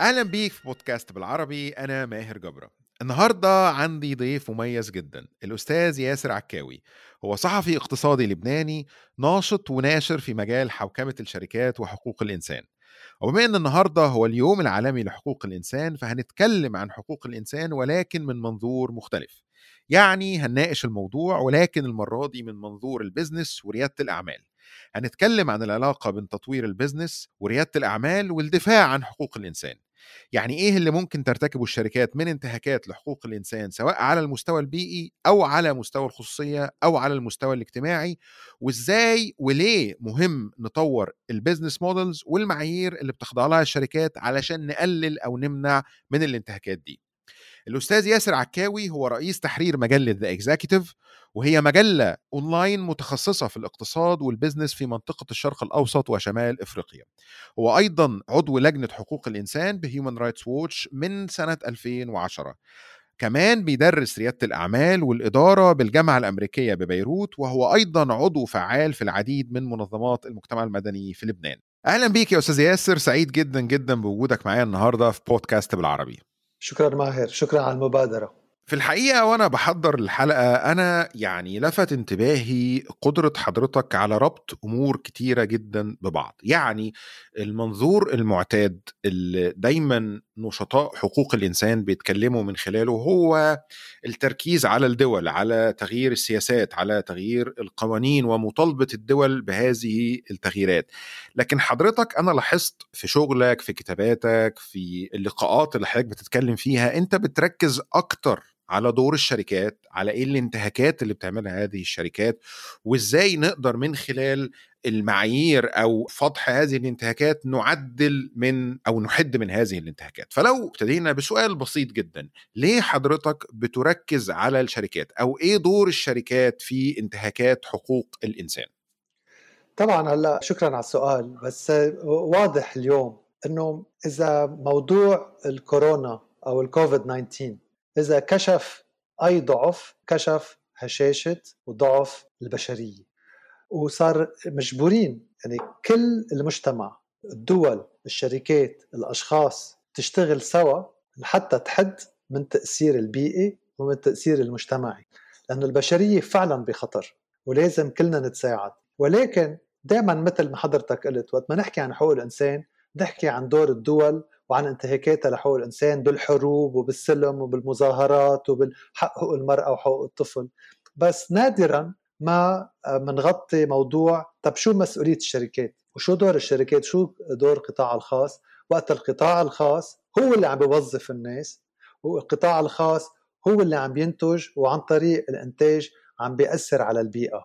أهلا بيك في بودكاست بالعربي أنا ماهر جبرة. النهارده عندي ضيف مميز جدا الأستاذ ياسر عكاوي. هو صحفي اقتصادي لبناني ناشط وناشر في مجال حوكمة الشركات وحقوق الإنسان. وبما إن النهارده هو اليوم العالمي لحقوق الإنسان فهنتكلم عن حقوق الإنسان ولكن من منظور مختلف. يعني هنناقش الموضوع ولكن المرة دي من منظور ال business وريادة الأعمال. هنتكلم عن العلاقة بين تطوير ال business وريادة الأعمال والدفاع عن حقوق الإنسان. يعني إيه اللي ممكن ترتكبه الشركات من انتهاكات لحقوق الإنسان سواء على المستوى البيئي أو على مستوى الخصوصية أو على المستوى الاجتماعي؟ وإزاي وليه مهم نطور ال business models والمعايير اللي بتخضع لها الشركات علشان نقلل أو نمنع من الانتهاكات دي؟ الأستاذ ياسر عكاوي هو رئيس تحرير مجلة The Executive وهي مجلة أونلاين متخصصة في الاقتصاد وال business في منطقة الشرق الأوسط وشمال إفريقيا. هو أيضا عضو لجنة حقوق الإنسان ب Human Rights Watch من سنة 2010 كمان بيدرس ريادة الأعمال والإدارة بالجامعة الأمريكية ببيروت وهو أيضا عضو فعال في العديد من منظمات المجتمع المدني في لبنان. أهلا بيك يا أستاذ ياسر سعيد جدا جدا بوجودك معايا النهارده في بودكاست بالعربي. شكرا ماهر شكرا على المبادرة. في الحقيقة وأنا بحضر الحلقة أنا يعني لفت انتباهي قدرة حضرتك على ربط أمور كتيرة جدا ببعض. يعني المنظور المعتاد اللي دايما نشطاء حقوق الإنسان بيتكلموا من خلاله هو التركيز على الدول على تغيير السياسات على تغيير القوانين ومطالبة الدول بهذه التغييرات. لكن حضرتك أنا لاحظت في شغلك في كتاباتك في اللقاءات اللي حضرتك بتتكلم فيها أنت بتركز أكتر على دور الشركات على إيه الانتهاكات اللي بتعملها هذه الشركات وإزاي نقدر من خلال المعايير أو فضح هذه الانتهاكات نعدل من أو نحد من هذه الانتهاكات. فلو ابتدينا بسؤال بسيط جدا ليه حضرتك بتركز على الشركات؟ أو إيه دور الشركات في انتهاكات حقوق الإنسان؟ طبعا هلأ شكرا على السؤال بس واضح اليوم إنه إذا موضوع الكورونا أو الكوفيد 19 إذا كشف أي ضعف كشف هشاشة وضعف البشرية. وصار مجبورين يعني كل المجتمع الدول الشركات الأشخاص تشتغل سوا لحتى تحد من تأثير البيئي ومن التأثير المجتمعي لأنه البشرية فعلا بخطر ولازم كلنا نتساعد. ولكن دائما مثل ما حضرتك قلت وقت ما نحكي عن حقوق الإنسان نحكي عن دور الدول وعن انتهاكاتها لحقوق الإنسان بالحروب وبالسلم وبالمظاهرات وبالحقوق المرأة وحقوق الطفل. بس نادرا ما بنغطي موضوع طب شو مسؤولية الشركات؟ وشو دور الشركات؟ شو دور القطاع الخاص؟ وقت القطاع الخاص هو اللي عم بيوظف الناس والقطاع الخاص هو اللي عم بينتج وعن طريق الإنتاج عم بيأثر على البيئة.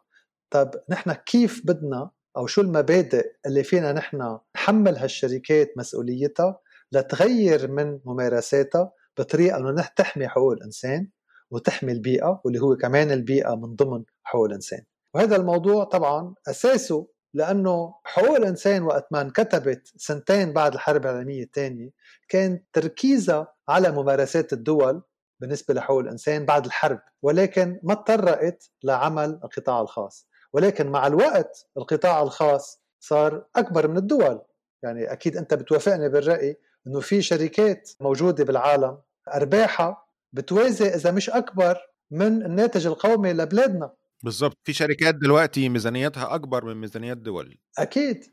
طب نحن كيف بدنا أو شو المبادئ اللي فينا نحن نحمل هالشركات مسؤوليتها لتغير من ممارساتها بطريقة إنه تحمي حقوق الإنسان وتحمي البيئة واللي هو كمان البيئة من ضمن حقوق الإنسان. وهذا الموضوع طبعا أساسه لأنه حقوق الإنسان وقت ما انكتبت سنتين بعد الحرب العالمية الثانية كان تركيزها على ممارسات الدول بالنسبة لحقوق الإنسان بعد الحرب ولكن ما تطرقت لعمل القطاع الخاص. ولكن مع الوقت القطاع الخاص صار أكبر من الدول. يعني أكيد أنت بتوافقني بالرأي إنه في شركات موجودة بالعالم أرباحها بتوازي إذا مش أكبر من الناتج القومي لبلادنا. بالضبط. في شركات دلوقتي ميزانيتها أكبر من ميزانيات دول. أكيد.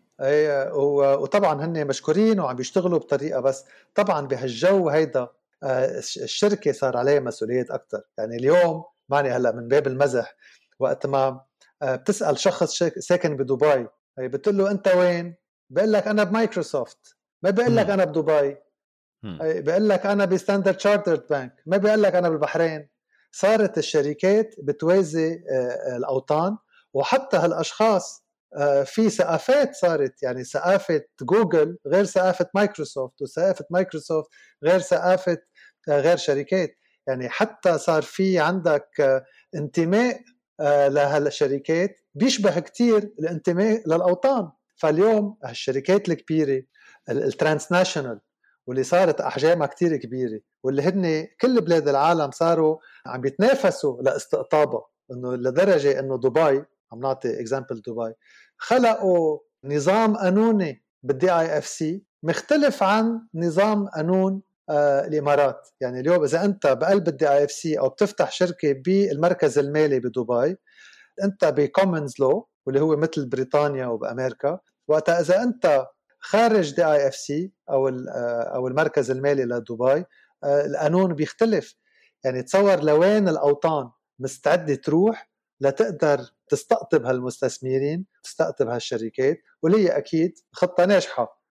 وطبعا هن مشكورين وعم بيشتغلوا بطريقة بس طبعا بهالجو هيدا آه، الشركة صار عليها مسؤوليات أكثر يعني اليوم معني هلأ من باب المزح وقت ما آه، بتسأل شخص ساكن بدبي بتقول له أنت وين؟ بقول لك أنا بمايكروسوفت. ما بيقول لك أنا بدبي. بيقول لك أنا ب Standard Chartered Bank. ما بيقول لك أنا بالبحرين. صارت الشركات بتوازي آه، الأوطان وحتى هالأشخاص آه، في ثقافات صارت يعني ثقافه جوجل غير ثقافه مايكروسوفت وثقافه مايكروسوفت غير ثقافه آه، غير شركات. يعني حتى صار في عندك انتماء لهالشركات بيشبه كتير الانتماء للأوطان. فاليوم هالشركات الكبيرة ال transnational واللي صارت أحجامها كتير كبيرة واللي هن كل بلاد العالم صاروا عم يتنافسوا لاستقطابها. انه لدرجة انه دبي عم نعطي example دبي خلقوا نظام قانوني بال DIFC مختلف عن نظام قانون آه الإمارات. يعني اليوم إذا أنت بقلب ال DIFC أو بتفتح شركة بالمركز المالي بدبي أنت ب common law واللي هو مثل بريطانيا وبأمريكا وقتها إذا أنت خارج DIFC أو آه، أو المركز المالي لدبي آه، القانون بيختلف. يعني تصور لوين الأوطان مستعدة تروح لتقدر تستقطب هالمستثمرين تستقطب هالشركات واللي أكيد خطة ناجحة.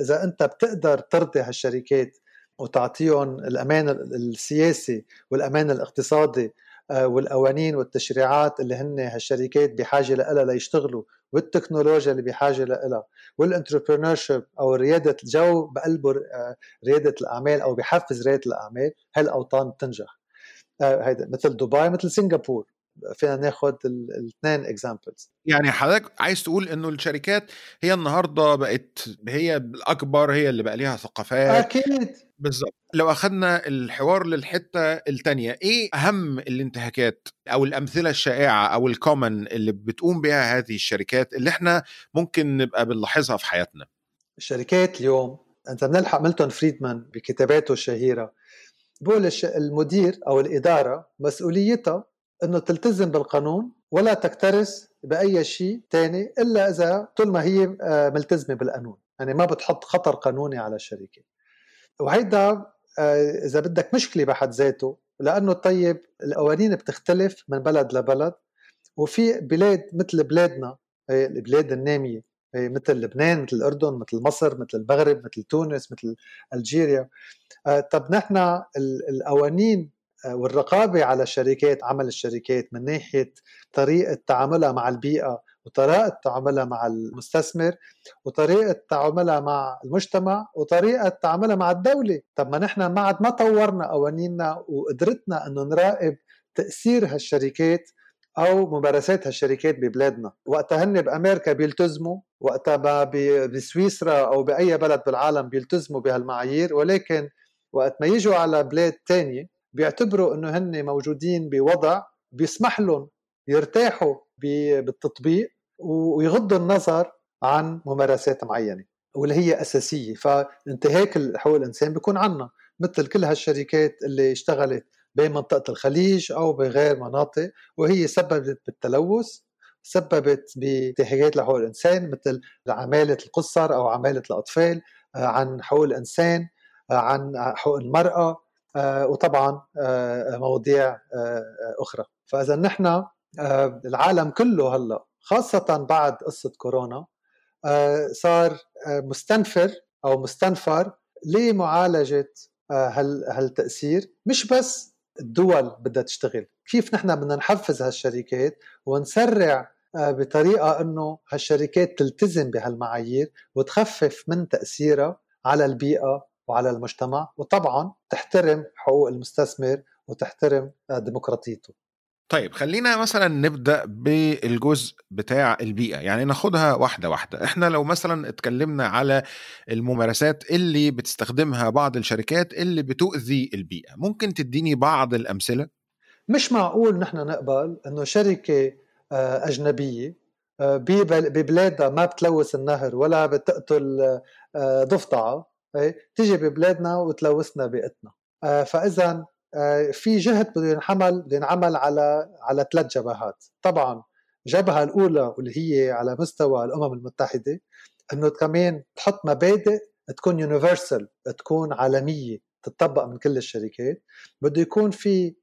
إذا أنت بتقدر ترضي هالشركات وتعطيهم الأمان السياسي والأمان الاقتصادي والقوانين والتشريعات اللي هن هالشركات بحاجة لها ليشتغلوا والتكنولوجيا اللي بحاجة لها وال entrepreneur أو ريادة الجو بقلبه آه، ريادة الأعمال أو بحفز ريادة الأعمال هالأوطان بتنجح. آه، هيدا مثل دبي مثل سنغافور فينا ناخذ الاثنين examples يعني حضرتك عايز تقول إنه الشركات هي النهارده بقت هي الأكبر هي اللي بقى ليها ثقافات. أكيد. بالظبط. لو اخذنا الحوار للحتة الثانية إيه أهم الانتهاكات أو الأمثلة الشائعة أو الكومن اللي بتقوم بها هذه الشركات اللي إحنا ممكن نبقى بنلاحظها في حياتنا؟ الشركات اليوم أنت بنلحق ميلتون فريدمان بكتاباته الشهيرة بقول المدير أو الإدارة مسؤوليتها إنه تلتزم بالقانون ولا تكترث بأي شيء ثاني إلا إذا طول ما هي آه، ملتزمة بالقانون. يعني ما بتحط خطر قانوني على الشركة وهيدا آه، إذا بدك مشكلة بحد ذاته لأنه طيب القوانين بتختلف من بلد لبلد. وفي بلاد مثل بلادنا البلاد النامية مثل لبنان مثل الأردن مثل مصر مثل المغرب مثل تونس مثل ألجيريا. آه، طب نحن القوانين آه، والرقابة على الشركات عمل الشركات من ناحية طريقة تعاملها مع البيئة وطريقة تعاملها مع المستثمر وطريقة تعاملها مع المجتمع وطريقة تعاملها مع الدولة. طب ما نحن ما عاد ما طورنا قوانيننا وقدرتنا إنه نراقب تأثير هالشركات أو ممارسات هالشركات ببلادنا. وقتها هن بأمريكا بيلتزموا وقتها بسويسرا أو بأي بلد بالعالم بيلتزموا بهالمعايير. ولكن وقت ما يجوا على بلاد تانية بيعتبروا إنه هن موجودين بوضع بيسمح لهم يرتاحوا بالتطبيق ويغضوا النظر عن ممارسات معينة واللي هي أساسية. فانتهاك حقوق الإنسان بيكون عنا مثل كل هالشركات اللي اشتغلت بين منطقة الخليج أو بغير مناطق وهي سببت بالتلوث سببت بانتهاكات لحقوق الإنسان مثل عمالة القصر أو عمالة الأطفال آه، عن حقوق الإنسان آه، عن حقوق المرأة وطبعا مواضيع أخرى. فإذا نحن آه، العالم كله هلأ خاصة بعد قصة كورونا آه، صار آه، مستنفر أو مستنفر لمعالجة هالتأثير. مش بس الدول بدها تشتغل. كيف نحن بدنا نحفز هالشركات ونسرع بطريقة أنه هالشركات تلتزم بهالمعايير وتخفف من تأثيرها على البيئة وعلى المجتمع وطبعا تحترم حقوق المستثمر وتحترم ديمقراطيته. طيب خلينا مثلا نبدأ بالجزء بتاع البيئة. يعني ناخدها واحدة واحدة. إحنا لو مثلا اتكلمنا على الممارسات اللي بتستخدمها بعض الشركات اللي بتؤذي البيئة ممكن تديني بعض الأمثلة؟ مش معقول نحن نقبل إنه شركة آه، أجنبية آه، ببلادها ما بتلوث النهر ولا بتقتل آه، ضفدعة تيجي ببلادنا وتلوثنا بيئتنا. فاذا آه، في جهد بده ينعمل بده ينعمل على على ثلاث جبهات. طبعا الجبهة الأولى واللي هي على مستوى الأمم المتحدة إنه كمان تحط مبادئ تكون يونيفرسال تكون عالمية تطبق من كل الشركات. بده يكون في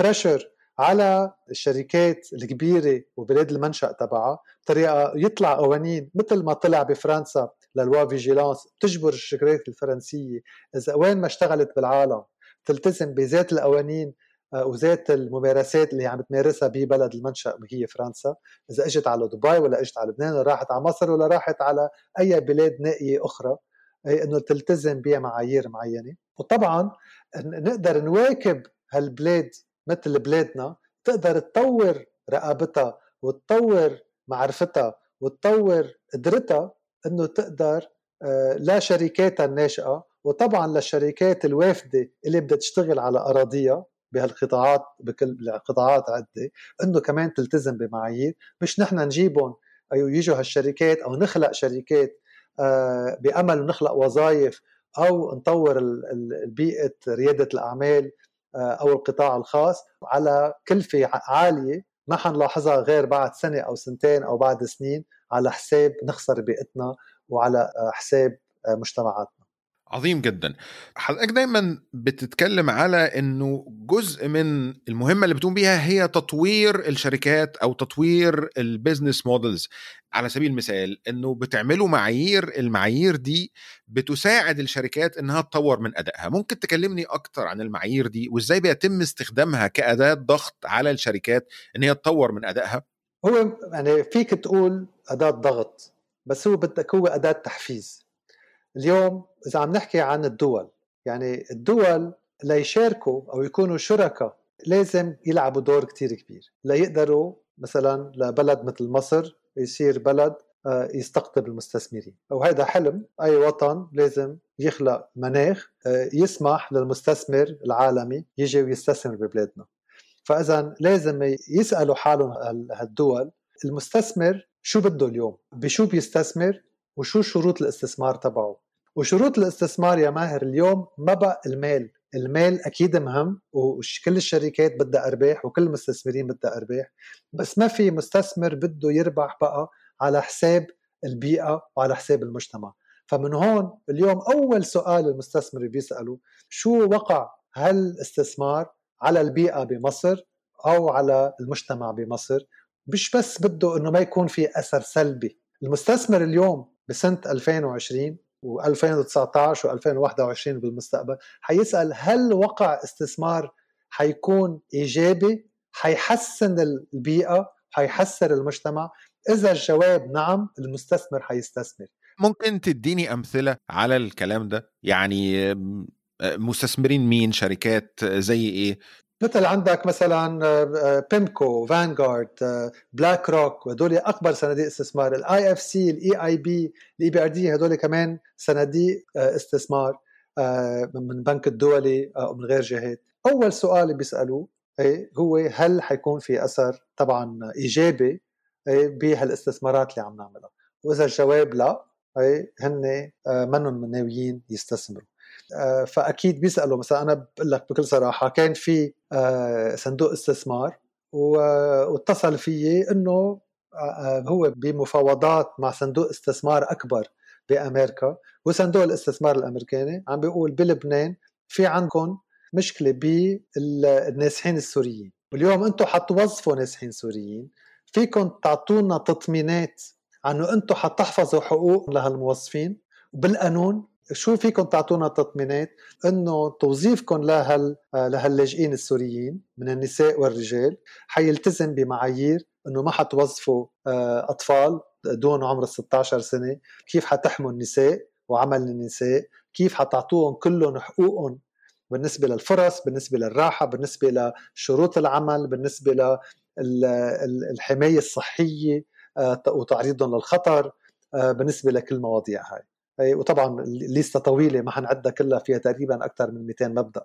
pressure آه، على الشركات الكبيرة وبلاد المنشأ تبعها بطريقة يطلع قوانين مثل ما طلع بفرنسا la loi vigilance بتجبر الشركات الفرنسية إذا وين ما اشتغلت بالعالم تلتزم بذات القوانين آه، وذات الممارسات اللي عم تمارسها ببلد المنشأ وهي فرنسا. إذا إجت على دبي ولا إجت على لبنان ولا راحت على مصر ولا راحت على أي بلاد نائية أخرى إنه تلتزم بمعايير معينة. وطبعا نقدر نواكب هالبلاد مثل بلادنا تقدر تطور رقابتها وتطور معرفتها وتطور قدرتها إنه تقدر آه، لا شركاتها الناشئة وطبعا للشركات الوافدة اللي بدها تشتغل على أراضيها بهالقطاعات بكل قطاعات عدة إنه كمان تلتزم بمعايير. مش نحن نجيبهم أو يجوا هالشركات أو نخلق شركات آه، بأمل نخلق وظائف أو نطور بيئة ريادة الأعمال. أو القطاع الخاص على كلفة عالية ما حنلاحظها غير بعد سنة أو سنتين أو بعد سنين على حساب نخسر بيئتنا وعلى آه، حساب مجتمعاتنا. عظيم جدا. حضرتك دايما بتتكلم على إنه جزء من المهمة اللي بتقوم بيها هي تطوير الشركات أو تطوير ال business models على سبيل المثال إنه بتعملوا معايير المعايير دي بتساعد الشركات إنها تطور من أدائها. ممكن تكلمني أكتر عن المعايير دي وإزاي بيتم استخدامها كأداة ضغط على الشركات إن هي تطور من أدائها؟ هو يعني فيك تقول أداة ضغط بس هو بدك هو أداة تحفيز. اليوم إذا عم نحكي عن الدول يعني الدول ليشاركوا أو يكونوا شركاء لازم يلعبوا دور كتير كبير ليقدروا مثلا لبلد مثل مصر يصير بلد آه، يستقطب المستثمرين وهذا حلم أي وطن لازم يخلق مناخ آه، يسمح للمستثمر العالمي يجي ويستثمر ببلادنا. فاذا لازم يسألوا حالهم هالدول المستثمر شو بده اليوم؟ بشو بيستثمر؟ وشو شروط الاستثمار تبعه؟ وشروط الاستثمار يا ماهر اليوم ما بقى المال. المال أكيد مهم وكل الشركات بدها أرباح وكل المستثمرين بدها أرباح. بس ما في مستثمر بده يربح بقى على حساب البيئة وعلى حساب المجتمع. فمن هون اليوم أول سؤال المستثمر بيسأله شو وقع هالاستثمار على البيئة بمصر أو على المجتمع بمصر؟ مش بس بده إنه ما يكون في أثر سلبي. المستثمر اليوم بسنة 2020 و2019 و2021 بالمستقبل حيسأل هل وقع استثمار حيكون إيجابي حيحسن البيئة حيحسن المجتمع؟ إذا الجواب نعم المستثمر حيستثمر. ممكن تديني أمثلة على الكلام ده؟ يعني مستثمرين مين؟ شركات زي إيه؟ مثل عندك مثلا بيمكو فانغارد بلاك روك وهدول أكبر صناديق استثمار. الاي اف سي الاي اي بي الاي بي ار دي هدول كمان صناديق آه، استثمار آه، من البنك الدولي أو من غير جهات. أول سؤال بيسألوه هو هل حيكون في أثر طبعا إيجابي بهالاستثمارات اللي عم نعملها؟ وإذا الجواب لا هن آه، منهم ناويين يستثمروا. آه، فأكيد بيسألوا. مثلا أنا بقول لك بكل صراحة كان في آه، صندوق استثمار واتصل فيي إنه آه، هو بمفاوضات مع صندوق استثمار أكبر بأمريكا وصندوق الاستثمار الأمريكاني. عم بيقول بلبنان في عندكم مشكلة بالنازحين السوريين. واليوم أنتم حتوظفوا نازحين سوريين فيكم تعطونا تطمينات إنه أنتم حتحفظوا حقوق لهالموظفين. وبالقانون شو فيكم تعطونا تطمينات إنه توظيفكم لهال لهاللاجئين السوريين من النساء والرجال حيلتزم بمعايير إنه ما حتوظفوا آه، أطفال دون عمر 16 سنة، كيف حتحموا النساء وعمل النساء، كيف حتعطوهم كلهم حقوقهم بالنسبة للفرص، بالنسبة للراحة، بالنسبة لشروط العمل، بالنسبة للحمايه الصحية آه، وتعريضهم للخطر آه، بالنسبة لكل مواضيع هاي. وطبعا الليستة طويلة ما حنعدها كلها فيها تقريبا أكثر من 200 مبدأ.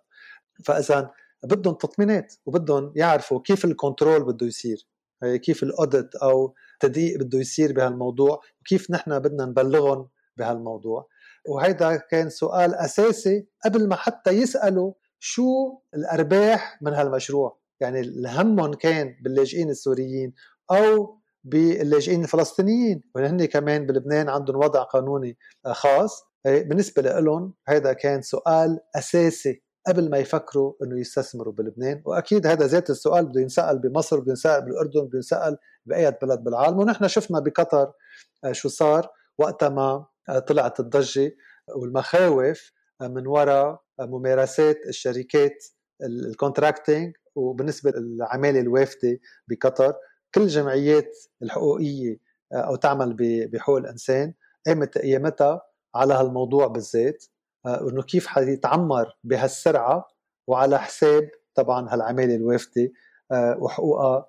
فاذا بدهم تطمينات وبدهم يعرفوا كيف الكنترول بده يصير. كيف الأوديت أو تدقيق بده يصير بهالموضوع وكيف نحن بدنا نبلغهم بهالموضوع. وهيدا كان سؤال أساسي قبل ما حتى يسألوا شو الأرباح من هالمشروع. يعني همهم كان باللاجئين السوريين أو باللاجئين الفلسطينيين وهن كمان بلبنان عندهم وضع قانوني خاص. بالنسبة لهم هذا كان سؤال أساسي قبل ما يفكروا إنه يستثمروا بلبنان. وأكيد هذا ذات السؤال بده ينسأل بمصر بده ينسأل بالأردن بده ينسأل بأي بلد بالعالم. ونحن شفنا بقطر آه، شو صار وقتها ما آه، طلعت الضجة والمخاوف آه، من وراء ممارسات الشركات الكونتراكتنج وبالنسبة للعمالة الوافدة بقطر. كل الجمعيات الحقوقية آه، أو تعمل بحقوق الإنسان قامت قيامتها على هالموضوع بالذات آه، إنه كيف حيتعمر بهالسرعة وعلى حساب طبعا هالعمالة الوافدة آه، وحقوقها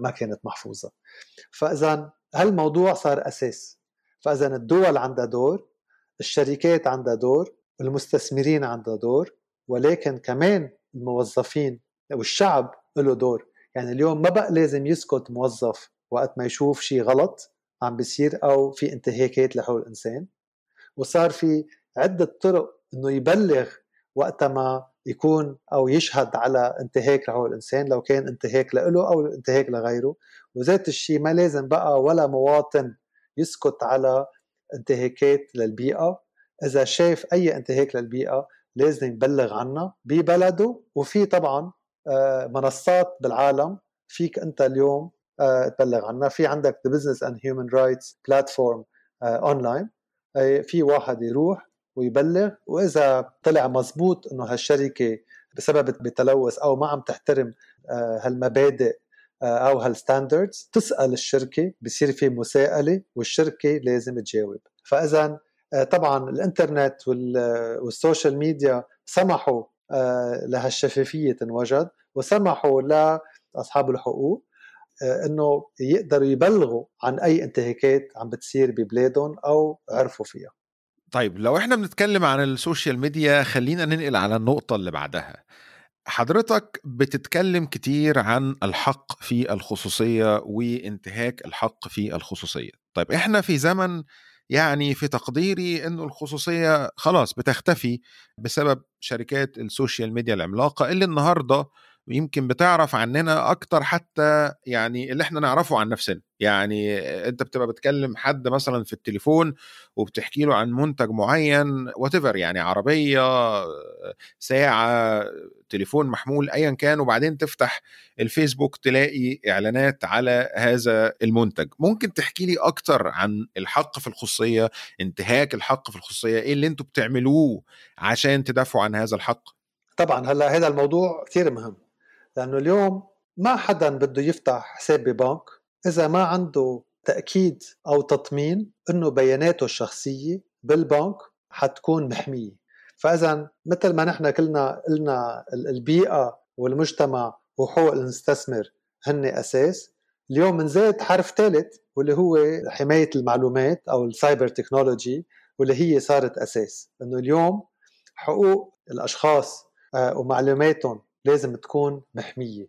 ما كانت محفوظة. فاذا هالموضوع صار أساس. فاذا الدول عندها دور الشركات عندها دور المستثمرين عندها دور ولكن كمان الموظفين والشعب له دور. يعني اليوم ما بقى لازم يسكت موظف وقت ما يشوف شيء غلط عم بيصير أو في انتهاكات لحقوق الإنسان. وصار في عدة طرق إنه يبلغ وقت ما يكون أو يشهد على انتهاك لحقوق الإنسان لو كان انتهاك له أو انتهاك لغيره. وذات الشيء ما لازم بقى ولا مواطن يسكت على انتهاكات للبيئة. إذا شاف أي انتهاك للبيئة لازم يبلغ عنها ببلده. وفي طبعا منصات بالعالم فيك أنت اليوم آه، تبلغ عنها. في عندك the business and human rights platform اونلاين في واحد يروح ويبلغ وإذا طلع مزبوط إنه هالشركة بسبب بتلوث أو ما عم تحترم آه، هالمبادئ أو هال standards تسأل الشركة بصير في مساءلة والشركة لازم تجاوب. فاذا طبعا الإنترنت وال social media سمحوا لهالشفافية تنوجد. وسمحوا لأصحاب الحقوق آه، إنه يقدروا يبلغوا عن أي انتهاكات عم بتصير ببلادهم أو عرفوا فيها. طيب لو إحنا بنتكلم عن ال social media خلينا ننقل على النقطة اللي بعدها. حضرتك بتتكلم كتير عن الحق في الخصوصية وانتهاك الحق في الخصوصية. طيب إحنا في زمن يعني في تقديري إنه الخصوصية خلاص بتختفي بسبب شركات ال social media العملاقة اللي النهارده يمكن بتعرف عننا أكتر حتى يعني اللي إحنا نعرفه عن نفسنا. يعني أنت بتبقى بتكلم حد مثلا في التليفون وبتحكي له عن منتج معين وات يعني عربية ساعة تليفون محمول ايا كان وبعدين تفتح الفيسبوك تلاقي إعلانات على هذا المنتج. ممكن تحكي لي أكتر عن الحق في الخصوصية انتهاك الحق في الخصوصية إيه اللي أنتوا بتعملوه عشان تدافعوا عن هذا الحق؟ طبعا هلأ هذا الموضوع كثير مهم. لأنه اليوم ما حدا بده يفتح حساب ببنك إذا ما عنده تأكيد أو تطمين إنه بياناته الشخصية بالبنك حتكون محمية. فاذا مثل ما نحن كلنا قلنا البيئة والمجتمع وحقوق المستثمر هن أساس اليوم منزاد حرف ثالث واللي هو حماية المعلومات أو ال cyber technology واللي هي صارت أساس. إنه اليوم حقوق الأشخاص آه، ومعلوماتهم لازم تكون محمية.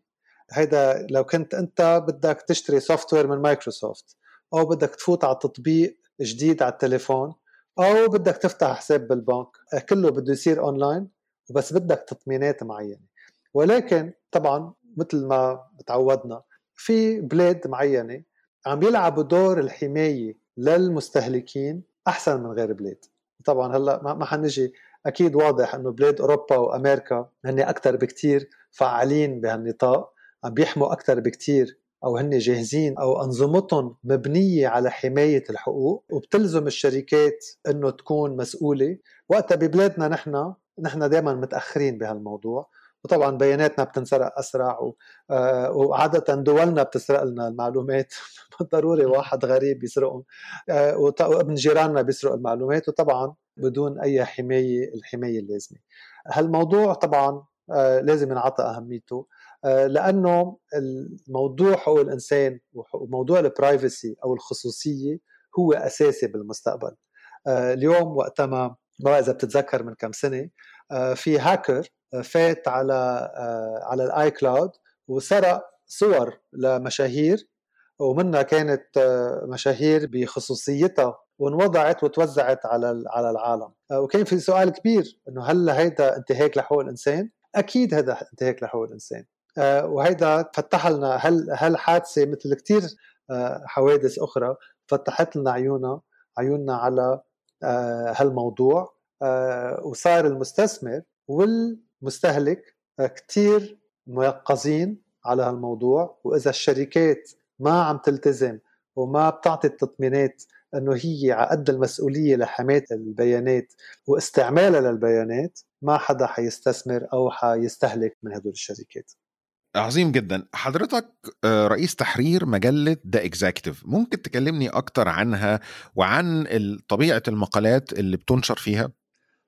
هيدا لو كنت انت بدك تشتري software من مايكروسوفت أو بدك تفوت على تطبيق جديد على التليفون أو بدك تفتح حساب بالبنك كله بده يصير اونلاين وبس بدك تطمينات معينة. ولكن طبعا مثل ما تعودنا في بلاد معينة عم يلعبوا دور الحماية للمستهلكين أحسن من غير بلاد طبعا هلأ ما حنجي أكيد واضح إنه بلاد أوروبا وأمريكا هن أكثر بكثير فعالين بهالنطاق عم بيحموا أكثر بكثير أو هن جاهزين أو أنظمتهم مبنية على حماية الحقوق وبتلزم الشركات إنه تكون مسؤولة. وقتها ببلادنا نحن نحن دائما متأخرين بهالموضوع. وطبعا بياناتنا بتنسرق أسرع و... آه وعادة دولنا بتسرق لنا المعلومات. ضروري واحد غريب يسرقهم آه وابن جيراننا بيسرق المعلومات. وطبعا بدون أي حماية الحماية اللازمة. هالموضوع طبعا آه لازم ينعطى أهميته آه لأنه الموضوع حقوق الإنسان وموضوع البرايفسي أو الخصوصية هو أساسي بالمستقبل. آه اليوم وقت ما إذا بتتذكر من كم سنة في هاكر فات على على ال iCloud وسرق صور لمشاهير ومنها كانت مشاهير بخصوصيتها. وانوضعت وتوزعت على على العالم. آه، وكان في سؤال كبير إنه هل هيدا انتهاك لحقوق الإنسان؟ أكيد هذا انتهاك لحقوق الإنسان. آه، وهيدا فتح لنا هل هل حادثة مثل كثير حوادث أخرى فتحت لنا عيوننا عيوننا على هالموضوع. وصار المستثمر والمستهلك كثير ميقظين على هالموضوع. وإذا الشركات ما عم تلتزم وما بتعطي التطمينات أنه هي على قد المسؤولية لحماية البيانات واستعمالها للبيانات ما حدا حيستثمر أو حيستهلك من هدول الشركات. عظيم جدا. حضرتك آه، رئيس تحرير مجلة The Executive ممكن تكلمني أكتر عنها وعن طبيعة المقالات اللي بتنشر فيها؟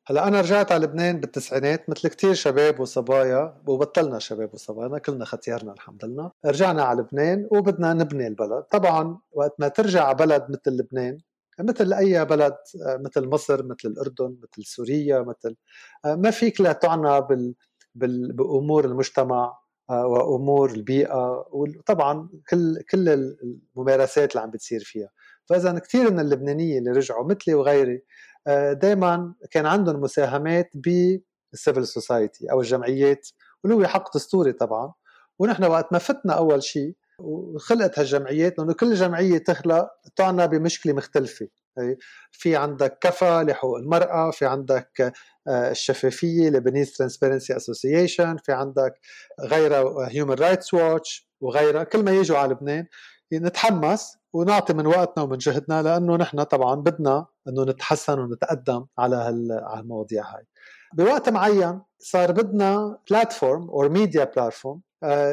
هلا أنا رجعت على لبنان بالتسعينات مثل كتير شباب وصبايا وبطلنا شباب وصبايا كلنا ختيارنا الحمد لله. رجعنا على لبنان وبدنا نبني البلد. طبعا وقت ما ترجع على بلد مثل لبنان مثل أي بلد مثل مصر مثل الأردن مثل سوريا مثل ما فيك لا تعنى بال... بال... بأمور المجتمع وأمور البيئة وطبعا كل كل الممارسات اللي عم بتصير فيها. فاذا كثير من اللبنانيه اللي رجعوا مثلي وغيري دائما كان عندهم مساهمات بال civil society أو الجمعيات واللي هو حق دستوري طبعا. ونحن وقت ما فتنا أول شيء وخلقت هالجمعيات لأنه كل جمعية تخلق تعنى بمشكلة مختلفة. في عندك كفا لحقوق المرأة في عندك آه، الشفافية Lebanese Transparency Association في عندك غيرها Human Rights Watch وغيرها كل ما يجوا على لبنان نتحمس ونعطي من وقتنا ومن جهدنا لأنه نحن طبعا بدنا إنه نتحسن ونتقدم على هالمواضيع هاي. بوقت معين صار بدنا platform أو media platform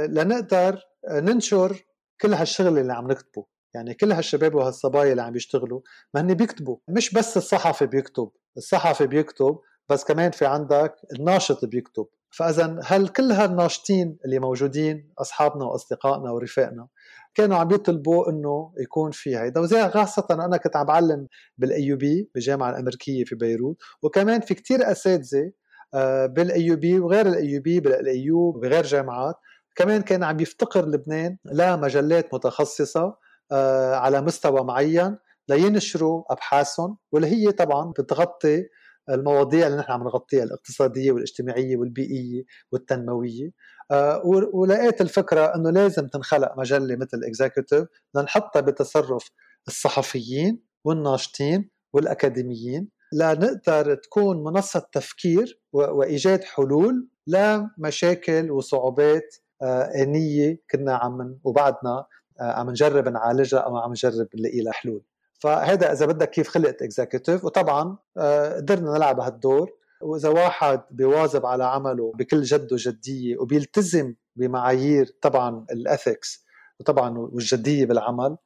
لنقدر ننشر كل هالشغل اللي عم نكتبه. يعني كل هالشباب وهالصبايا اللي عم يشتغلوا ما هن بيكتبوا. مش بس الصحفي بيكتب الصحفي بيكتب بس كمان في عندك الناشط بيكتب. فاذا هل كل هالناشطين اللي موجودين أصحابنا وأصدقائنا ورفاقنا كانوا عم يطلبوا إنه يكون في هيدا؟ وزي خاصة أنا كنت عم بعلم بال AUB بالجامعة الأمريكية في بيروت وكمان في كتير أساتذة آه، بال AUB وغير ال AUB بال LAU وبغير جامعات كمان كان عم يفتقر لبنان لمجلات متخصصة آه، على مستوى معين لينشروا أبحاثهم واللي هي طبعا بتغطي المواضيع اللي نحن عم نغطيها الاقتصادية والاجتماعية والبيئية والتنموية. آه، ولقيت الفكرة إنه لازم تنخلق مجلة مثل اكزيكتيف لنحطها بتصرف الصحفيين والناشطين والأكاديميين لنقدر تكون منصة تفكير وإيجاد حلول لمشاكل وصعوبات آنية كنا عم وبعدنا آه، عم نجرب نعالجها أو عم نجرب نلاقي لها حلول. فهذا إذا بدك كيف خلقت Executive وطبعا آه، قدرنا نلعب هالدور. وإذا واحد بيواظب على عمله بكل جد وجدية وبيلتزم بمعايير طبعا ال ethics وطبعا والجدية بالعمل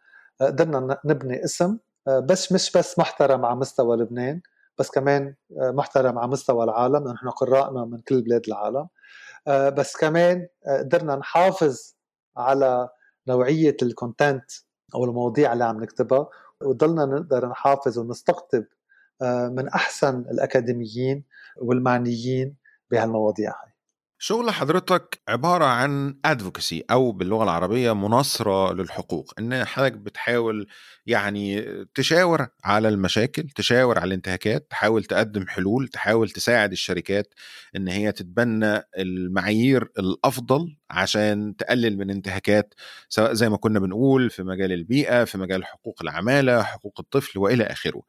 آه، قدرنا نبني اسم بس مش بس محترم على مستوى لبنان بس كمان محترم على مستوى العالم نحن قراءنا من كل بلاد العالم. بس كمان قدرنا نحافظ على نوعية ال content أو المواضيع اللي عم نكتبها. وضلنا نقدر نحافظ ونستقطب آه، من أحسن الأكاديميين والمعنيين بهالمواضيع هاي. شغل حضرتك عبارة عن advocacy أو باللغة العربية مناصرة للحقوق إن حضرتك بتحاول يعني تشاور على المشاكل تشاور على الانتهاكات تحاول تقدم حلول تحاول تساعد الشركات إن هي تتبنى المعايير الأفضل عشان تقلل من انتهاكات سواء زي ما كنا بنقول في مجال البيئة في مجال حقوق العمالة حقوق الطفل وإلى آخره.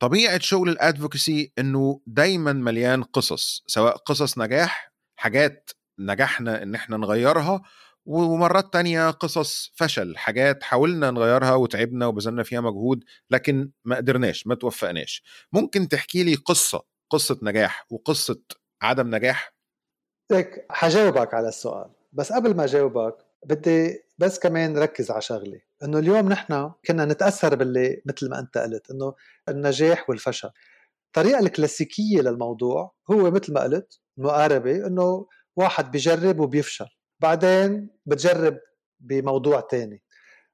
طبيعة شغل الادفوكسي إنه دايما مليان قصص سواء قصص نجاح حاجات نجحنا إن إحنا نغيرها ومرات تانية قصص فشل حاجات حاولنا نغيرها وتعبنا وبذلنا فيها مجهود لكن ما قدرناش ما توفقناش. ممكن تحكي لي قصة قصة نجاح وقصة عدم نجاح؟ هيك حجاوبك على السؤال. بس قبل ما أجاوبك بدي بس كمان ركز على شغله إنه اليوم نحن كنا نتأثر باللي مثل ما أنت قلت إنه النجاح والفشل. الطريقة الكلاسيكية للموضوع هو مثل ما قلت مقاربه إنه واحد بيجرب وبيفشل. بعدين بتجرب بموضوع تاني.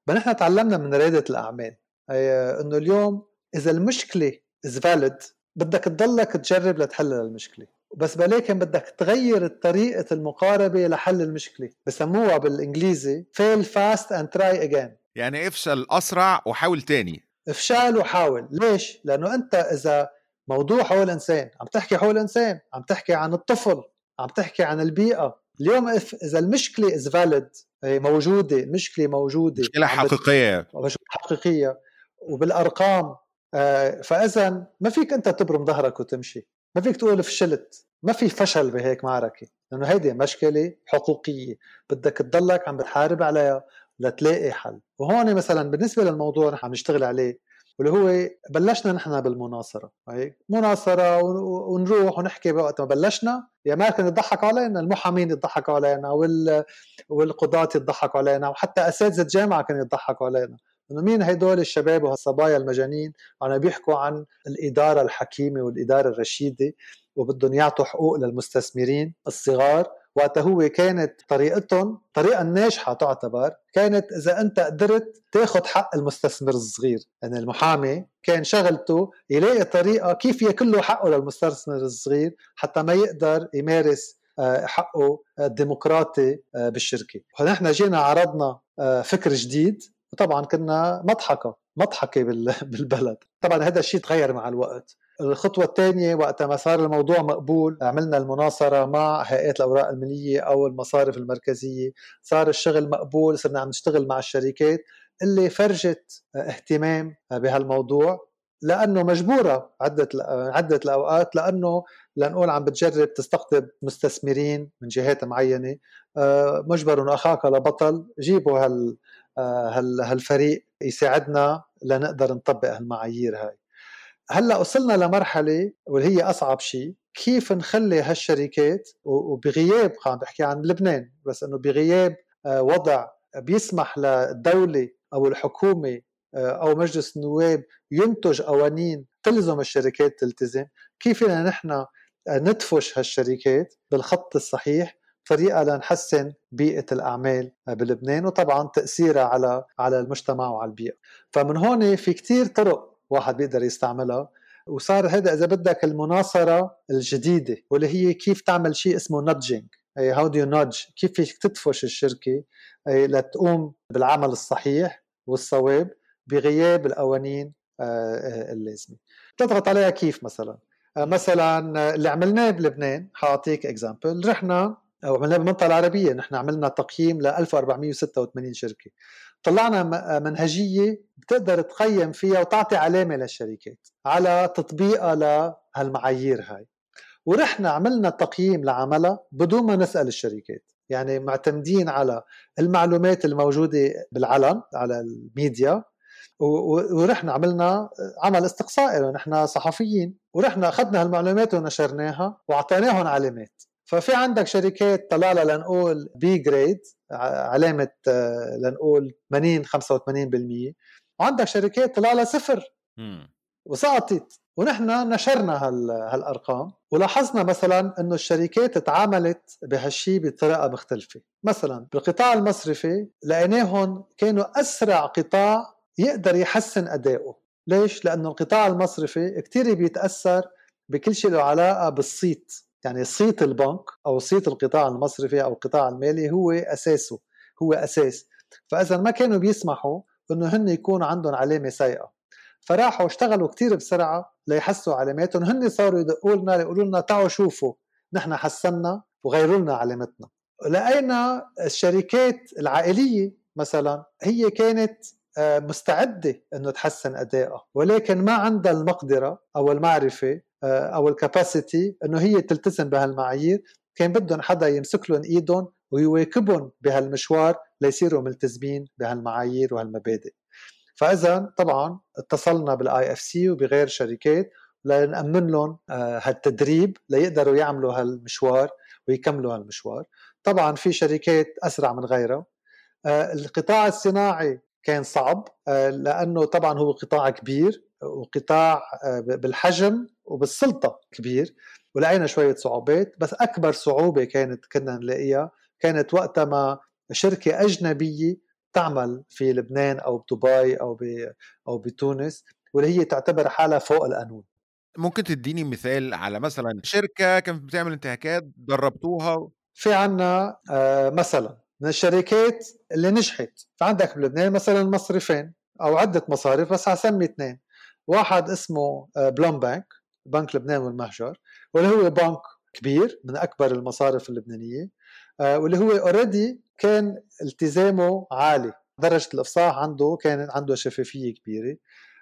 نحن تعلمنا من ريادة الأعمال إنه اليوم إذا المشكلة از فاليد بدك تضلك تجرب لتحل المشكلة. بس بلاكن بدك تغير طريقة المقاربة لحل المشكلة. بسموها بالإنجليزي fail fast and try again. يعني افشل أسرع وحاول تاني. افشل وحاول. ليش؟ لأنه أنت إذا موضوع حول الإنسان. عم تحكي حول الإنسان عم تحكي عن الطفل عم تحكي عن البيئة. اليوم إذا المشكلة از فاليد موجودة المشكلة موجودة مشكلة حقيقية. حقيقية. وبالأرقام آه، فإذا ما فيك أنت تبرم ظهرك وتمشي. ما فيك تقول فشلت ما في فشل بهيك معركة. لأنه هيدي مشكلة حقوقية. بدك تضلك عم بتحارب عليها لتلاقي حل. وهون مثلا بالنسبة للموضوع نحن عم نشتغل عليه. واللي هو بلشنا نحن بالمناصرة هيك؟ مناصرة ونروح ونحكي وقت ما بلشنا. يا ما كانوا يضحكوا علينا المحامين يضحكوا علينا وال والقضاة يضحكوا علينا وحتى أساتذة جامعه كانوا يضحكوا علينا. إنه مين هدول الشباب وهالصبايا المجانين؟ عم بيحكوا عن الإدارة الحكيمة والإدارة الرشيدة وبدهم يعطوا حقوق للمستثمرين الصغار. وقتها هو كانت طريقتهم طريقة الناجحة تعتبر كانت إذا أنت قدرت تاخذ حق المستثمر الصغير. يعني المحامي كان شغلته يلاقي طريقة كيف ياكل له حقه للمستثمر الصغير حتى ما يقدر يمارس حقه الديمقراطي بالشركة. فنحن جينا عرضنا فكر جديد وطبعا كنا مضحكة مضحكة بالبلد. طبعا هذا الشيء تغير مع الوقت. الخطوة الثانية وقت ما صار الموضوع مقبول عملنا المناصرة مع هيئات الأوراق المالية أو المصارف المركزية. صار الشغل مقبول صرنا عم نشتغل مع الشركات اللي فرجت اهتمام بهالموضوع. لأنه مجبورة عدة عدة الأوقات لأنه لنقول عم بتجرب تستقطب مستثمرين من جهات معينة. آه، مجبر أخاك لبطل جيبوا هال هالفريق يساعدنا لنقدر نطبق هالمعايير هاي. هلأ وصلنا لمرحلة واللي هي أصعب شيء كيف نخلي هالشركات وبغياب عم بحكي عن لبنان بس إنه بغياب آه، وضع بيسمح للدولة أو الحكومة آه، أو مجلس النواب ينتج قوانين تلزم الشركات تلتزم كيف بدنا نحن ندفش هالشركات بالخط الصحيح طريقة لنحسن بيئة الأعمال بلبنان وطبعا تأثيرها على على المجتمع وعلى البيئة. فمن هون في كتير طرق واحد بيقدر يستعملها. وصار هذا إذا بدك المناصرة الجديدة واللي هي كيف تعمل شيء اسمه نادجينج هاو دو نادج كيف فيك تدفش الشركة؟ لتقوم بالعمل الصحيح والصواب بغياب القوانين آه، آه، اللازمة. تضغط عليها كيف مثلا؟ آه، مثلا اللي عملناه بلبنان حأعطيك اكزامبل رحنا عملناه بالمنطقة العربية نحن عملنا تقييم ل 1486 شركة. طلعنا منهجية بتقدر تقيم فيها وتعطي علامة للشركات على تطبيقها لهالمعايير هاي. ورحنا عملنا تقييم لعملها بدون ما نسأل الشركات. يعني معتمدين على المعلومات الموجودة بالعلن على الميديا. ورحنا عملنا عمل استقصائي. نحن صحفيين. ورحنا أخذنا هالمعلومات ونشرناها وأعطيناهم علامات. ففي عندك شركات طلع لها لنقول B grade علامة لنقول 80 85% وعندك شركات طلع لها صفر وسقطت. ونحن نشرنا هالأرقام. ولاحظنا مثلا إنه الشركات تعاملت بهالشيء بطريقة مختلفة. مثلا بالقطاع المصرفي لقيناهم كانوا أسرع قطاع يقدر يحسن أدائه. ليش؟ لأنه القطاع المصرفي كثير بيتأثر بكل شيء له علاقة بالصيت. يعني صيت البنك أو صيت القطاع المصرفي أو القطاع المالي هو أساسه هو أساس. فإذا ما كانوا بيسمحوا إنه هن يكون عندهم علامة سيئة. فراحوا اشتغلوا كتير بسرعة ليحسوا علاماتهم. هن صاروا يدقوا لنا يقولوا لنا تعالوا شوفوا نحن حسنا وغيروا لنا علامتنا. لقينا الشركات العائلية مثلا؟ هي كانت آه، مستعدة إنه تحسن أدائها ولكن ما عندها المقدرة أو المعرفة أو ال capacity إنه هي تلتزم بهالمعايير. كان بدهم حدا يمسك لهم إيدهم ويواكبهم بهالمشوار ليصيروا ملتزمين بهالمعايير وهالمبادئ. فإذا طبعا اتصلنا بال IFC وبغير شركات لنأمن لهم آه، هالتدريب ليقدروا يعملوا هالمشوار ويكملوا هالمشوار. طبعا في شركات أسرع من غيرها. القطاع الصناعي كان صعب آه، لأنه طبعا هو قطاع كبير وقطاع آه، بالحجم وبالسلطة كبير ولقينا شوية صعوبات بس أكبر صعوبة كانت كنا نلاقيها كانت وقتها ما شركة أجنبية تعمل في لبنان أو بدبي أو أو بتونس واللي هي تعتبر حالها فوق القانون. ممكن تديني مثال على مثلا شركة كانت بتعمل انتهاكات دربتوها؟ في عنا آه، مثلا من الشركات اللي نجحت. فعندك بلبنان مثلا مصرفين أو عدة مصارف بس حسمي اثنين. واحد اسمه آه، BLOM Bank بنك لبنان والمهجر واللي هو بنك كبير من أكبر المصارف اللبنانية آه، واللي هو already كان التزامه عالي. درجة الإفصاح عنده كان عنده شفافية كبيرة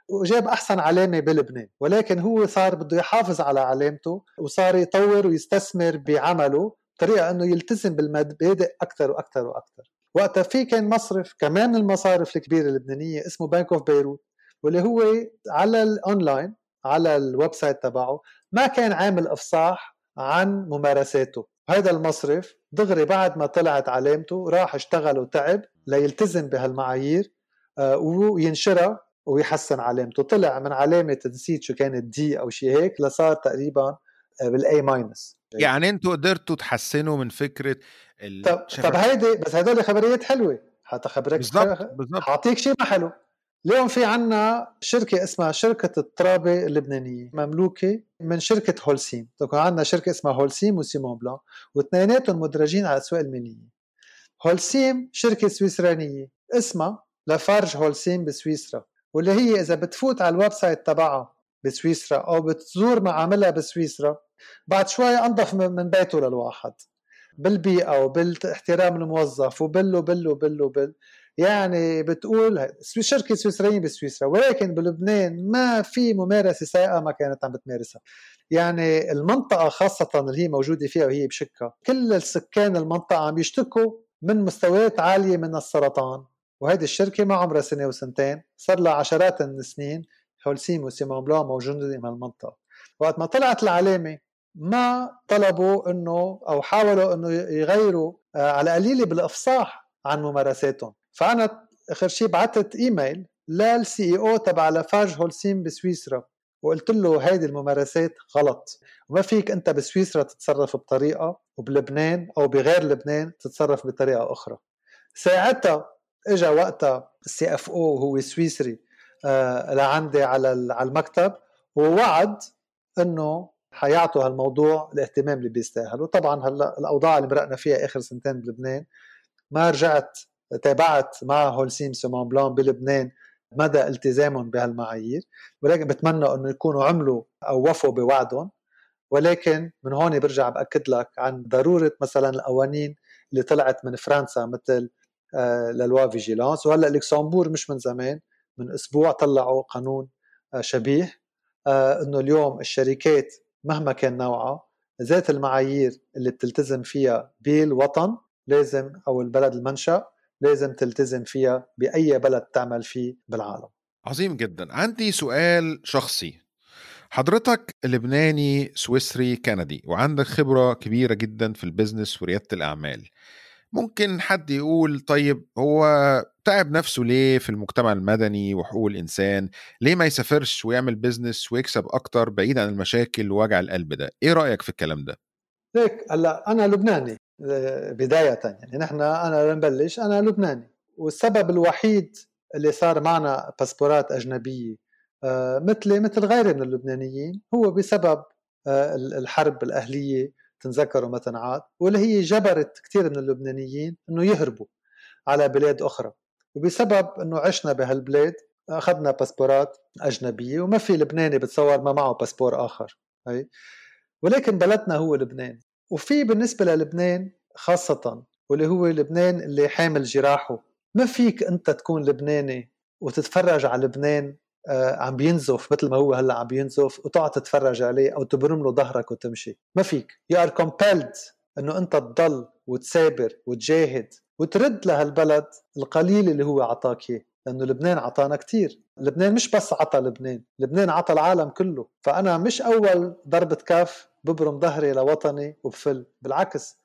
وجاب أحسن علامة بلبنان ولكن هو صار بده يحافظ على علامته وصار يطور ويستثمر بعمله بطريقة إنه يلتزم بالمبادئ أكثر وأكثر وأكثر. وقتها في كان مصرف كمان المصارف الكبيرة اللبنانية اسمه Bank of Beirut واللي هو على الاونلاين على ال website تبعه ما كان عامل إفصاح عن ممارساته. هذا المصرف دغري بعد ما طلعت علامته راح اشتغل وتعب ليلتزم بهالمعايير آه، وينشرها ويحسن علامته. طلع من علامة نسيت شو كانت D أو شيء هيك لصار تقريبا آه، بال A minus يعني أنتوا قدرتوا تحسنوا من فكرة طب طب هيدي بس هدول خبريات حلوة. حتى خبرك بالضبط بالضبط. حاعطيك شيء ما حلو. اليوم في عنا شركة اسمها شركة الترابة اللبنانية مملوكة من شركة هولسيم. تكون عندنا شركة اسمها هولسيم و Ciment Blanc واثنيناتهم مدرجين على الأسواق المالية هولسيم شركة سويسرانية اسمها لفارج هولسيم بسويسرا واللي هي إذا بتفوت على ال website تبعها بسويسرا أو بتزور معاملها بسويسرا بعد شوي أنظف من بيته للواحد. بالبيئة وبالاحترام الموظف وبل وبل وبل وبل يعني بتقول شركة سويسرية بسويسرا ولكن بلبنان ما في ممارسة سيئة ما كانت عم بتمارسها. يعني المنطقة خاصة اللي هي موجودة فيها وهي بشكا كل السكان المنطقة عم يشتكوا من مستويات عالية من السرطان. وهيدي الشركة ما عمرها سنة وسنتين صار لها عشرات السنين هولسيم و Ciment Blanc موجودين بهالمنطقة وقت ما طلعت العلامة ما طلبوا إنه أو حاولوا إنه يغيروا آه، على قليلة بالإفصاح عن ممارساتهم. فأنا آخر شيء بعثت إيميل لل CEO تبع لافارج هولسيم بسويسرا وقلت له هيدي الممارسات غلط. وما فيك أنت بسويسرا تتصرف بطريقة وبلبنان أو بغير لبنان تتصرف بطريقة أخرى. ساعتها اجى وقتها ال CFO هو سويسري آه لعندي على على المكتب ووعد إنه حيعطوا هالموضوع الاهتمام اللي بيستاهل وطبعا هلأ الأوضاع اللي مرقنا فيها آخر سنتين بلبنان ما رجعت تابعت مع هولسيم Ciment Blanc بلبنان مدى التزامهم بهالمعايير ولكن بتمنى إنه يكونوا عملوا أو وفوا بوعدهم. ولكن من هون برجع بأكد لك عن ضرورة مثلا القوانين اللي طلعت من فرنسا مثل آه للوا فيجيلانس. وهلأ لوكسمبور مش من زمان من أسبوع طلعوا قانون آه شبيه آه إنه اليوم الشركات مهما كان نوعها ذات المعايير اللي بتلتزم فيها بالوطن لازم أو البلد المنشأ لازم تلتزم فيها بأي بلد تعمل فيه بالعالم. عظيم جدا. عندي سؤال شخصي. حضرتك لبناني سويسري كندي وعندك خبرة كبيرة جدا في ال business وريادة الأعمال. ممكن حد يقول طيب هو تعب نفسه ليه في المجتمع المدني وحقوق الإنسان؟ ليه ما يسافرش ويعمل business ويكسب أكتر بعيد عن المشاكل ووجع القلب ده؟ إيه رأيك في الكلام ده؟ ليك هلا أنا لبناني. بداية يعني. نحن أنا نبلش أنا لبناني. والسبب الوحيد اللي صار معنا باسبورات أجنبية آه، مثلي مثل غيري من اللبنانيين هو بسبب آه، الحرب الأهلية تنذكروا مثلا عاد واللي هي جبرت كثير من اللبنانيين إنه يهربوا على بلاد أخرى. وبسبب إنه عشنا بهالبلاد أخذنا باسبورات أجنبية وما في لبناني بتصور ما معه باسبور آخر هي ولكن بلدنا هو لبنان. وفي بالنسبة للبنان خاصة واللي هو لبنان اللي حامل جراحه ما فيك أنت تكون لبناني وتتفرج على لبنان آه، عم بينزف مثل ما هو هلأ عم بينزف وتقعد تتفرج عليه أو تبرم له ظهرك وتمشي. ما فيك. you are compelled إنه أنت تضل وتثابر وتجاهد وترد لهالبلد القليل اللي هو عطاك إياه لأنه لبنان عطانا كثير لبنان مش بس عطى لبنان لبنان عطى العالم كله. فأنا مش أول ضربة كف ببرم ظهري لوطني وبفل. بالعكس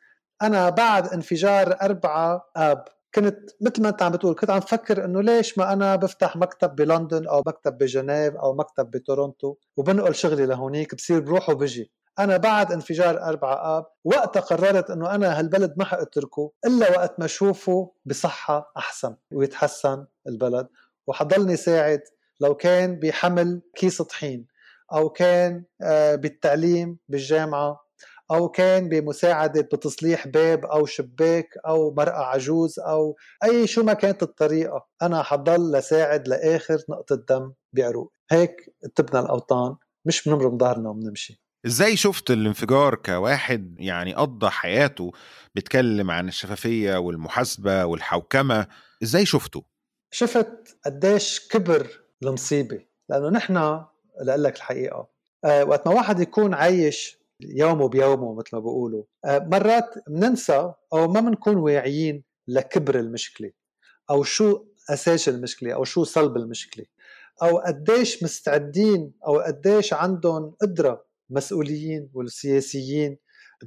أنا بعد انفجار أربعة آب كنت مثل ما أنت عم بتقول كنت عم فكر إنه ليش ما أنا بفتح مكتب بلندن أو مكتب بجنيف أو مكتب بتورونتو وبنقل شغلي لهونيك بصير بروح وبجي أنا بعد انفجار أربعة آب وقتها قررت إنه أنا هالبلد ما حأتركه إلا وقت ما أشوفه بصحة أحسن ويتحسن البلد. وحضلني ساعد لو كان بحمل كيس طحين. أو كان آه، بالتعليم بالجامعة أو كان بمساعدة بتصليح باب أو شباك أو مرأة عجوز أو أي شو ما كانت الطريقة. أنا حضل لساعد لآخر نقطة دم بعروق. هيك تبنى الأوطان مش بنمرم ظهرنا وبنمشي. إزاي شفت الانفجار كواحد يعني قضى حياته بيتكلم عن الشفافية والمحاسبة والحوكمة؟ إزاي شفته؟ شفت قديش كبر المصيبة. لأنه نحن لك الحقيقة. أه. وقت ما واحد يكون عايش يومه بيومه مثل ما بيقولوا آه، مرات بننسى أو ما بنكون واعيين لكبر المشكلة أو شو أساس المشكلة أو شو صلب المشكلة أو قديش مستعدين أو قديش عندهم قدرة مسؤولين والسياسيين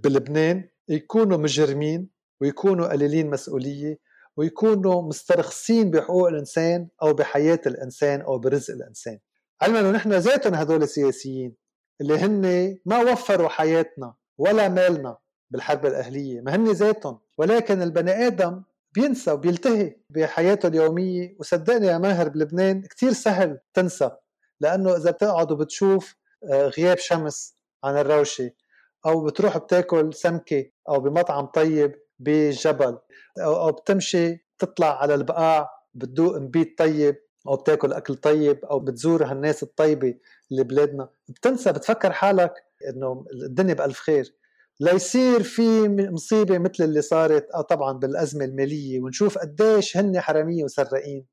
بلبنان يكونوا مجرمين ويكونوا قليلين مسؤولية ويكونوا مسترخصين بحقوق الإنسان أو بحياة الإنسان أو برزق الإنسان. علما إنه نحن ذاتهم هدول السياسيين اللي هن ما وفروا حياتنا ولا مالنا بالحرب الأهلية ما هن ذاتهم ولكن البني آدم بينسى وبيلتهي بحياته اليومية. وصدقني يا ماهر بلبنان كتير سهل تنسى لأنه إذا بتقعد وبتشوف آه، غياب شمس عن الروشة أو بتروح بتاكل سمكة أو بمطعم طيب بالجبل أو بتمشي تطلع على البقاع بتدوق مبيت طيب. أو بتاكل أكل طيب أو بتزور هالناس الطيبة اللي بلادنا. بتنسى بتفكر حالك إنه الدنيا بألف خير. ليصير في مصيبة مثل اللي صارت أو طبعا بالأزمة المالية ونشوف قديش هن حراميه وسرقين.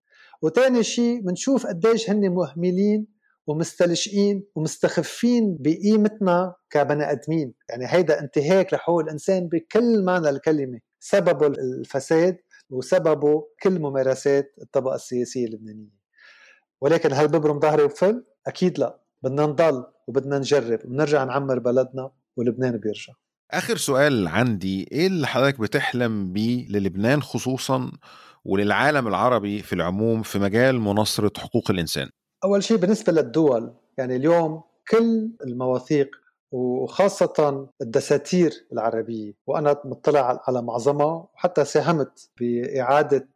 وثاني شيء بنشوف قديش هن مهملين ومستلشقين ومستخفين بقيمتنا كبني آدمين. يعني هيدا انتهاك لحقوق الانسان بكل معنى الكلمة. سببه الفساد وسببه كل ممارسات الطبقة السياسية اللبنانية. ولكن هل ببرم ظهري وفل؟ أكيد لا. بدنا نضل وبدنا نجرب ونرجع نعمر بلدنا ولبنان بيرجع. آخر سؤال عندي إيه اللي حضرتك بتحلم بيه للبنان خصوصا وللعالم العربي في العموم في مجال مناصرة حقوق الإنسان؟ أول شيء بالنسبة للدول يعني اليوم كل المواثيق وخاصة الدساتير العربية وأنا مطلع على معظمها وحتى ساهمت بإعادة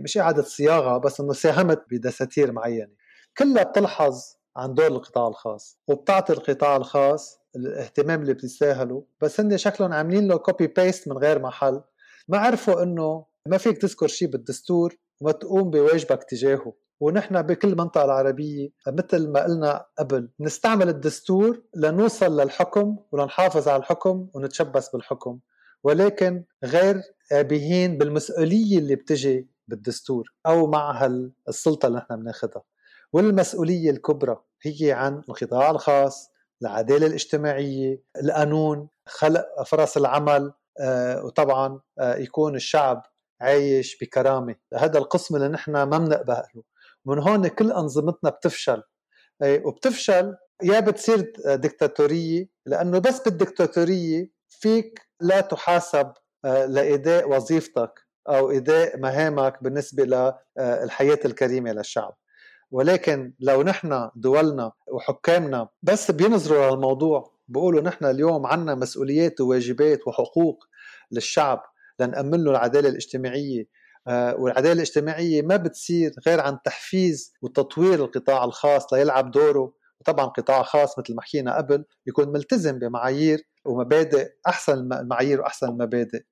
مش إعادة صياغة بس أنه ساهمت بدساتير معينة. كلها بتلحظ عن دور القطاع الخاص وبتعطي القطاع الخاص الاهتمام اللي بيستاهلوا بس هن شكلهم عاملين له copy paste من غير محل. ما عرفوا إنه ما فيك تذكر شيء بالدستور وما تقوم بواجبك تجاهه. ونحن بكل المنطقة العربية مثل ما قلنا قبل نستعمل الدستور لنوصل للحكم ولنحافظ على الحكم ونتشبث بالحكم. ولكن غير عابهين بالمسؤولية اللي بتجي بالدستور أو مع السلطة اللي نحن بناخدها. والمسؤولية الكبرى هي عن القطاع الخاص العدالة الاجتماعية القانون خلق فرص العمل آه، وطبعا آه، يكون الشعب عايش بكرامة. هذا القسم اللي نحن ما بنقبله ومن هون كل أنظمتنا بتفشل. وبتفشل يا بتصير دكتاتورية لأنه بس بالدكتاتورية فيك لا تحاسب آه، لإداء وظيفتك أو إداء مهامك بالنسبة للحياة الكريمة للشعب. ولكن لو نحن دولنا وحكامنا بس بينظروا للموضوع بيقولوا نحن اليوم عنا مسؤوليات وواجبات وحقوق للشعب لنأمن له العدالة الاجتماعية آه، والعدالة الاجتماعية ما بتصير غير عن تحفيز وتطوير القطاع الخاص ليلعب دوره. وطبعا قطاع خاص مثل ما حكينا قبل يكون ملتزم بمعايير ومبادئ أحسن المعايير وأحسن المبادئ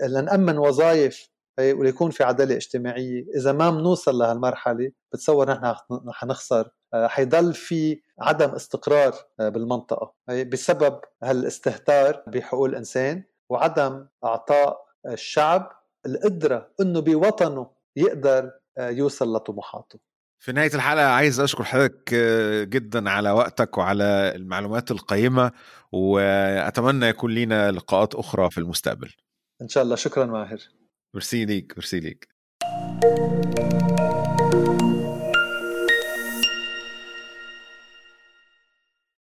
لنأمن وظائف وليكون في عدالة اجتماعية. إذا ما بنوصل لهالمرحلة بتصور نحن حنخسر آه، حيضل في عدم استقرار آه، بالمنطقة. بسبب هالاستهتار بحقوق الإنسان وعدم إعطاء الشعب القدرة إنه بوطنه يقدر آه، يوصل لطموحاته. في نهاية الحلقة عايز أشكر حضرتك آه، جدا على وقتك وعلى المعلومات القيمة وأتمنى يكون لنا لقاءات أخرى في المستقبل. إن شاء الله. شكرا ماهر. ميرسي ليك ميرسي ليك.